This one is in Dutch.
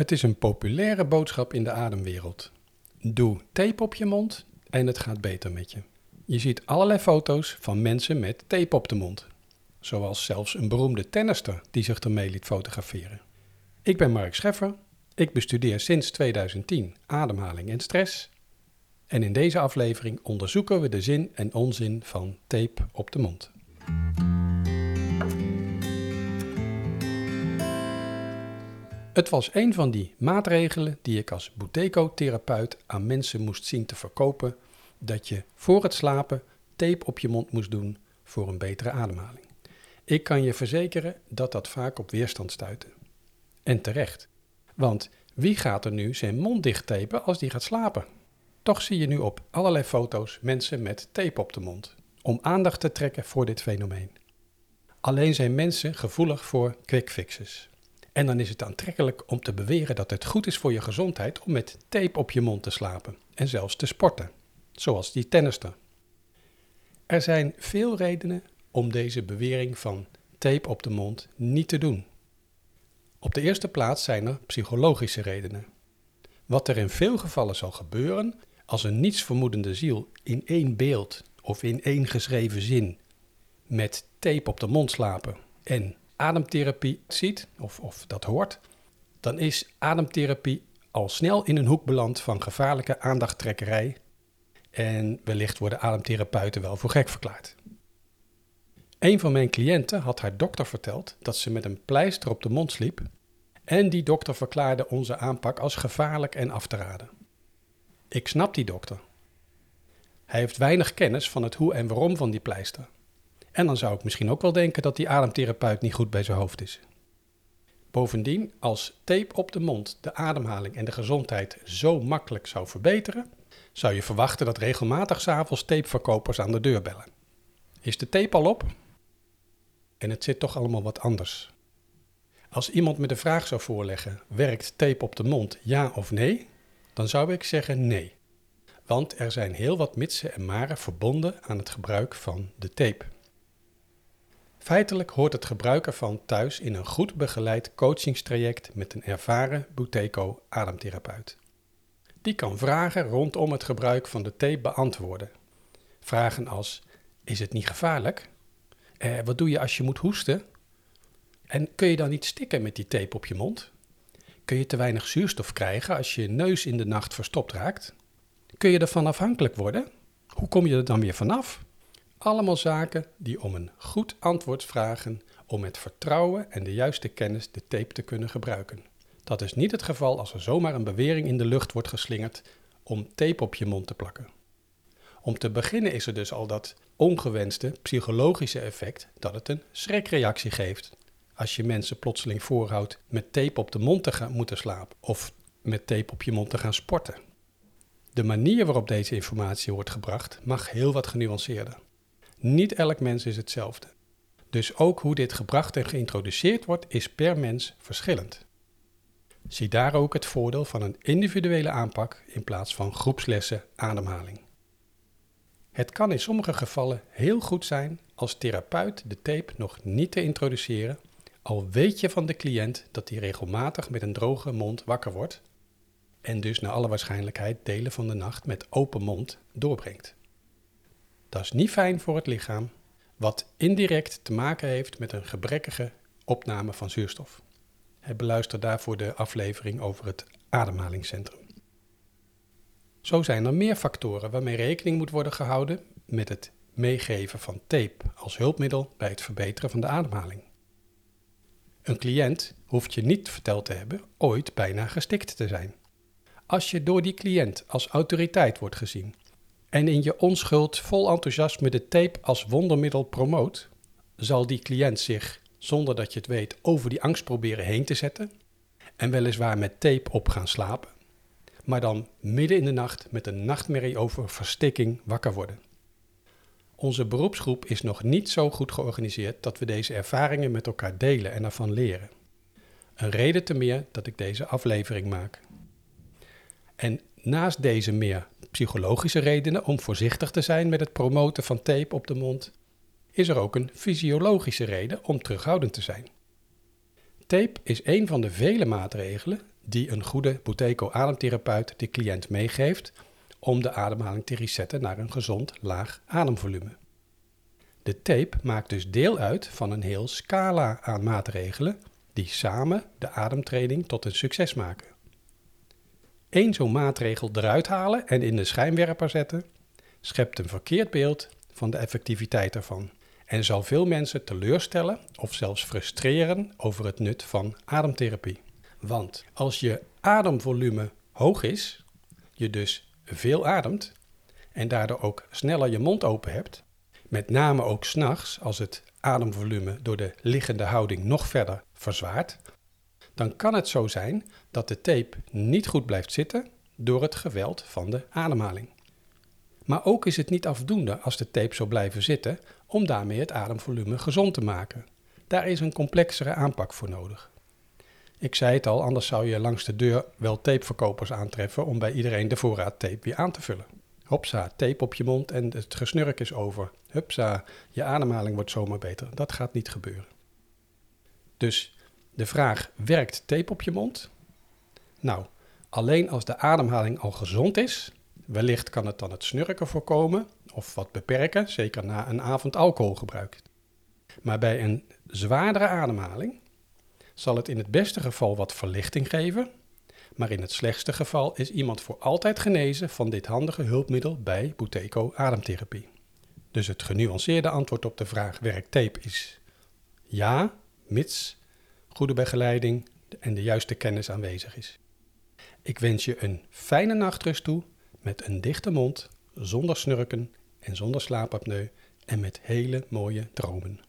Het is een populaire boodschap in de ademwereld. Doe tape op je mond en het gaat beter met je. Je ziet allerlei foto's van mensen met tape op de mond. Zoals zelfs een beroemde tennister die zich ermee liet fotograferen. Ik ben Mark Scheffer. Ik bestudeer sinds 2010 ademhaling en stress. En in deze aflevering onderzoeken we de zin en onzin van tape op de mond. Het was een van die maatregelen die ik als Buteco-therapeut aan mensen moest zien te verkopen, dat je voor het slapen tape op je mond moest doen voor een betere ademhaling. Ik kan je verzekeren dat dat vaak op weerstand stuitte. En terecht. Want wie gaat er nu zijn mond dicht tapen als die gaat slapen? Toch zie je nu op allerlei foto's mensen met tape op de mond, om aandacht te trekken voor dit fenomeen. Alleen zijn mensen gevoelig voor quick fixes. En dan is het aantrekkelijk om te beweren dat het goed is voor je gezondheid om met tape op je mond te slapen en zelfs te sporten, zoals die tennister. Er zijn veel redenen om deze bewering van tape op de mond niet te doen. Op de eerste plaats zijn er psychologische redenen. Wat er in veel gevallen zal gebeuren als een nietsvermoedende ziel in één beeld of in één geschreven zin met tape op de mond slapen en ademtherapie ziet, of, of dat hoort, dan is ademtherapie al snel in een hoek beland van gevaarlijke aandachttrekkerij. En wellicht worden ademtherapeuten wel voor gek verklaard. Een van mijn cliënten had haar dokter verteld dat ze met een pleister op de mond sliep. En die dokter verklaarde onze aanpak als gevaarlijk en af te raden. Ik snap die dokter. Hij heeft weinig kennis van het hoe en waarom van die pleister. En dan zou ik misschien ook wel denken dat die ademtherapeut niet goed bij zijn hoofd is. Bovendien, als tape op de mond de ademhaling en de gezondheid zo makkelijk zou verbeteren, zou je verwachten dat regelmatig s'avonds tapeverkopers aan de deur bellen. Is de tape al op? En het zit toch allemaal wat anders. Als iemand me de vraag zou voorleggen: werkt tape op de mond ja of nee? Dan zou ik zeggen nee. Want er zijn heel wat mitsen en maren verbonden aan het gebruik van de tape. Feitelijk hoort het gebruik ervan thuis in een goed begeleid coachingstraject met een ervaren Buteco ademtherapeut. Die kan vragen rondom het gebruik van de tape beantwoorden. Vragen als: Is het niet gevaarlijk? Eh, wat doe je als je moet hoesten? En kun je dan niet stikken met die tape op je mond? Kun je te weinig zuurstof krijgen als je neus in de nacht verstopt raakt? Kun je ervan afhankelijk worden? Hoe kom je er dan weer vanaf? Allemaal zaken die om een goed antwoord vragen om met vertrouwen en de juiste kennis de tape te kunnen gebruiken. Dat is niet het geval als er zomaar een bewering in de lucht wordt geslingerd om tape op je mond te plakken. Om te beginnen is er dus al dat ongewenste psychologische effect dat het een schrikreactie geeft. Als je mensen plotseling voorhoudt met tape op de mond te gaan moeten slapen of met tape op je mond te gaan sporten. De manier waarop deze informatie wordt gebracht mag heel wat genuanceerder. Niet elk mens is hetzelfde. Dus ook hoe dit gebracht en geïntroduceerd wordt is per mens verschillend. Zie daar ook het voordeel van een individuele aanpak in plaats van groepslessen ademhaling. Het kan in sommige gevallen heel goed zijn als therapeut de tape nog niet te introduceren, al weet je van de cliënt dat hij regelmatig met een droge mond wakker wordt en dus naar alle waarschijnlijkheid delen van de nacht met open mond doorbrengt. Dat is niet fijn voor het lichaam, wat indirect te maken heeft met een gebrekkige opname van zuurstof. Beluister daarvoor de aflevering over het ademhalingscentrum. Zo zijn er meer factoren waarmee rekening moet worden gehouden met het meegeven van tape als hulpmiddel bij het verbeteren van de ademhaling. Een cliënt hoeft je niet verteld te hebben ooit bijna gestikt te zijn. Als je door die cliënt als autoriteit wordt gezien en in je onschuld vol enthousiasme de tape als wondermiddel promoot, zal die cliënt zich, zonder dat je het weet, over die angst proberen heen te zetten en weliswaar met tape op gaan slapen, maar dan midden in de nacht met een nachtmerrie over verstikking wakker worden. Onze beroepsgroep is nog niet zo goed georganiseerd dat we deze ervaringen met elkaar delen en ervan leren. Een reden te meer dat ik deze aflevering maak. En naast deze meer psychologische redenen om voorzichtig te zijn met het promoten van tape op de mond, is er ook een fysiologische reden om terughoudend te zijn. Tape is een van de vele maatregelen die een goede Buteco-ademtherapeut de cliënt meegeeft om de ademhaling te resetten naar een gezond laag ademvolume. De tape maakt dus deel uit van een heel scala aan maatregelen die samen de ademtraining tot een succes maken. Eén zo'n maatregel eruit halen en in de schijnwerper zetten, schept een verkeerd beeld van de effectiviteit ervan en zal veel mensen teleurstellen of zelfs frustreren over het nut van ademtherapie. Want als je ademvolume hoog is, je dus veel ademt en daardoor ook sneller je mond open hebt, met name ook s'nachts als het ademvolume door de liggende houding nog verder verzwaart, dan kan het zo zijn dat de tape niet goed blijft zitten door het geweld van de ademhaling. Maar ook is het niet afdoende als de tape zou blijven zitten om daarmee het ademvolume gezond te maken. Daar is een complexere aanpak voor nodig. Ik zei het al, anders zou je langs de deur wel tapeverkopers aantreffen om bij iedereen de voorraad tape weer aan te vullen. Hopsa, tape op je mond en het gesnurk is over. Hupsa, je ademhaling wordt zomaar beter. Dat gaat niet gebeuren. Dus de vraag, werkt tape op je mond? Nou, alleen als de ademhaling al gezond is, wellicht kan het dan het snurken voorkomen of wat beperken, zeker na een avond alcoholgebruik. Maar bij een zwaardere ademhaling zal het in het beste geval wat verlichting geven, maar in het slechtste geval is iemand voor altijd genezen van dit handige hulpmiddel bij Buteco ademtherapie. Dus het genuanceerde antwoord op de vraag werkt tape is ja, mits goede begeleiding en de juiste kennis aanwezig is. Ik wens je een fijne nachtrust toe met een dichte mond, zonder snurken en zonder slaapapneu en met hele mooie dromen.